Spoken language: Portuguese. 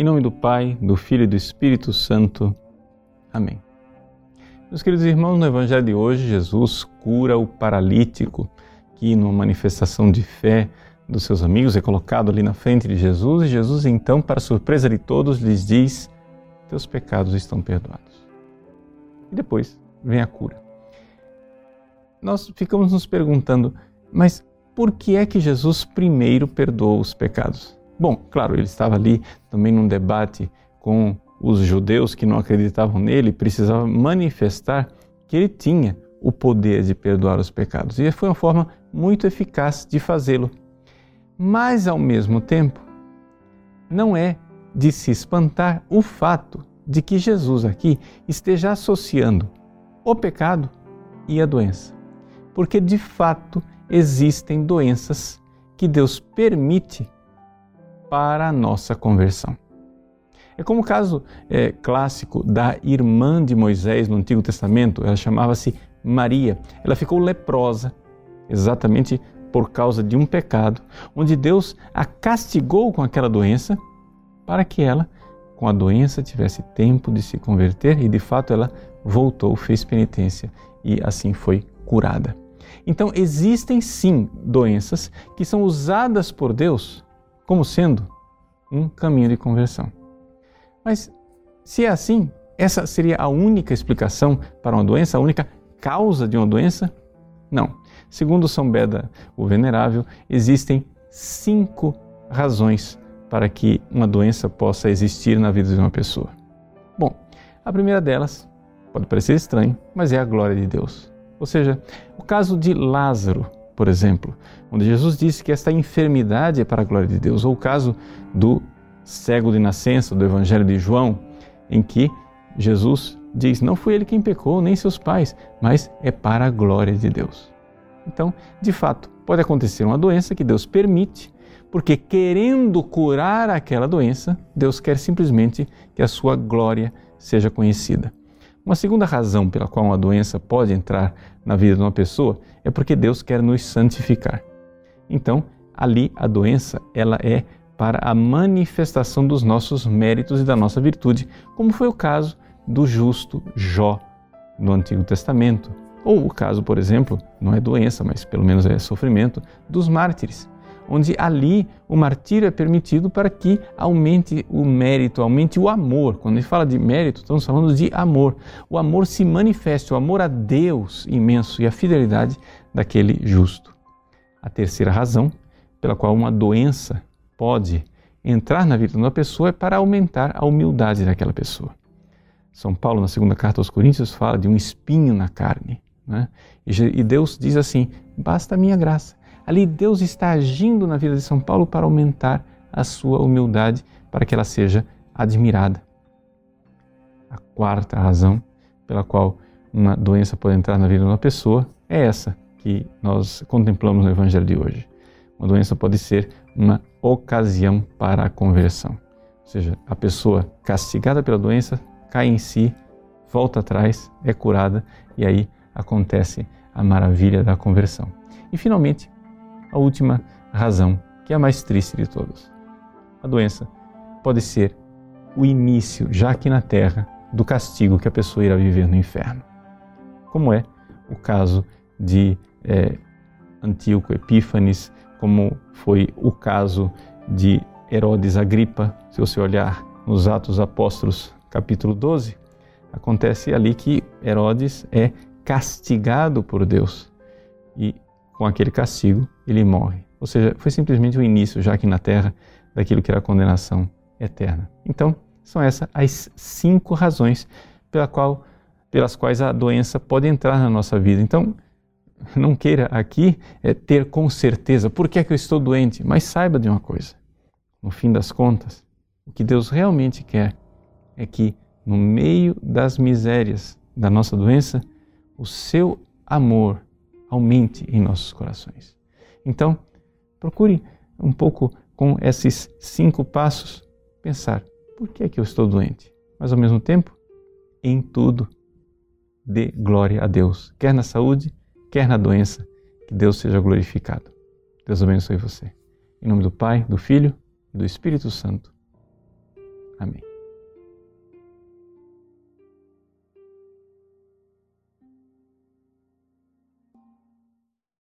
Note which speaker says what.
Speaker 1: Em nome do Pai, do Filho e do Espírito Santo. Amém. Meus queridos irmãos, no Evangelho de hoje, Jesus cura o paralítico que, numa manifestação de fé dos seus amigos, é colocado ali na frente de Jesus e Jesus, então, para surpresa de todos, lhes diz: Teus pecados estão perdoados. E depois vem a cura. Nós ficamos nos perguntando, mas por que é que Jesus primeiro perdoou os pecados? Bom, claro, ele estava ali também num debate com os judeus que não acreditavam nele, precisava manifestar que ele tinha o poder de perdoar os pecados. E foi uma forma muito eficaz de fazê-lo. Mas, ao mesmo tempo, não é de se espantar o fato de que Jesus aqui esteja associando o pecado e a doença. Porque, de fato, existem doenças que Deus permite para a nossa conversão. É como o caso é, clássico da irmã de Moisés no Antigo Testamento, ela chamava-se Maria. Ela ficou leprosa exatamente por causa de um pecado, onde Deus a castigou com aquela doença para que ela, com a doença, tivesse tempo de se converter e de fato ela voltou, fez penitência e assim foi curada. Então, existem sim doenças que são usadas por Deus como sendo um caminho de conversão. Mas se é assim, essa seria a única explicação para uma doença, a única causa de uma doença? Não. Segundo São Beda, o Venerável, existem cinco razões para que uma doença possa existir na vida de uma pessoa. Bom, a primeira delas pode parecer estranho, mas é a glória de Deus. Ou seja, o caso de Lázaro, por exemplo, onde Jesus disse que esta enfermidade é para a glória de Deus, ou o caso do cego de nascença do Evangelho de João, em que Jesus diz: Não foi ele quem pecou, nem seus pais, mas é para a glória de Deus. Então, de fato, pode acontecer uma doença que Deus permite, porque querendo curar aquela doença, Deus quer simplesmente que a sua glória seja conhecida. Uma segunda razão pela qual uma doença pode entrar na vida de uma pessoa é porque Deus quer nos santificar. Então, ali a doença, ela é para a manifestação dos nossos méritos e da nossa virtude, como foi o caso do justo Jó no Antigo Testamento, ou o caso, por exemplo, não é doença, mas pelo menos é sofrimento, dos mártires onde ali o martírio é permitido para que aumente o mérito, aumente o amor. Quando ele fala de mérito, estamos falando de amor. O amor se manifesta, o amor a Deus imenso e a fidelidade daquele justo. A terceira razão pela qual uma doença pode entrar na vida de uma pessoa é para aumentar a humildade daquela pessoa. São Paulo, na segunda carta aos Coríntios, fala de um espinho na carne. Né? E Deus diz assim: basta a minha graça Ali Deus está agindo na vida de São Paulo para aumentar a sua humildade, para que ela seja admirada. A quarta razão pela qual uma doença pode entrar na vida de uma pessoa é essa que nós contemplamos no Evangelho de hoje. Uma doença pode ser uma ocasião para a conversão. Ou seja, a pessoa castigada pela doença cai em si, volta atrás, é curada e aí acontece a maravilha da conversão. E finalmente, a última razão, que é a mais triste de todas. A doença pode ser o início, já aqui na Terra, do castigo que a pessoa irá viver no inferno. Como é o caso de é, Antíoco Epífanes, como foi o caso de Herodes Agripa, se você olhar nos Atos Apóstolos, capítulo 12, acontece ali que Herodes é castigado por Deus e com aquele castigo, ele morre. Ou seja, foi simplesmente o início, já aqui na terra, daquilo que era a condenação eterna. Então, são essas as cinco razões pela qual, pelas quais a doença pode entrar na nossa vida. Então, não queira aqui é, ter com certeza por que é que eu estou doente, mas saiba de uma coisa: no fim das contas, o que Deus realmente quer é que, no meio das misérias da nossa doença, o seu amor aumente em nossos corações. Então, procure um pouco com esses cinco passos pensar: por que é que eu estou doente? Mas ao mesmo tempo, em tudo, dê glória a Deus, quer na saúde, quer na doença, que Deus seja glorificado. Deus abençoe você. Em nome do Pai, do Filho e do Espírito Santo. Amém.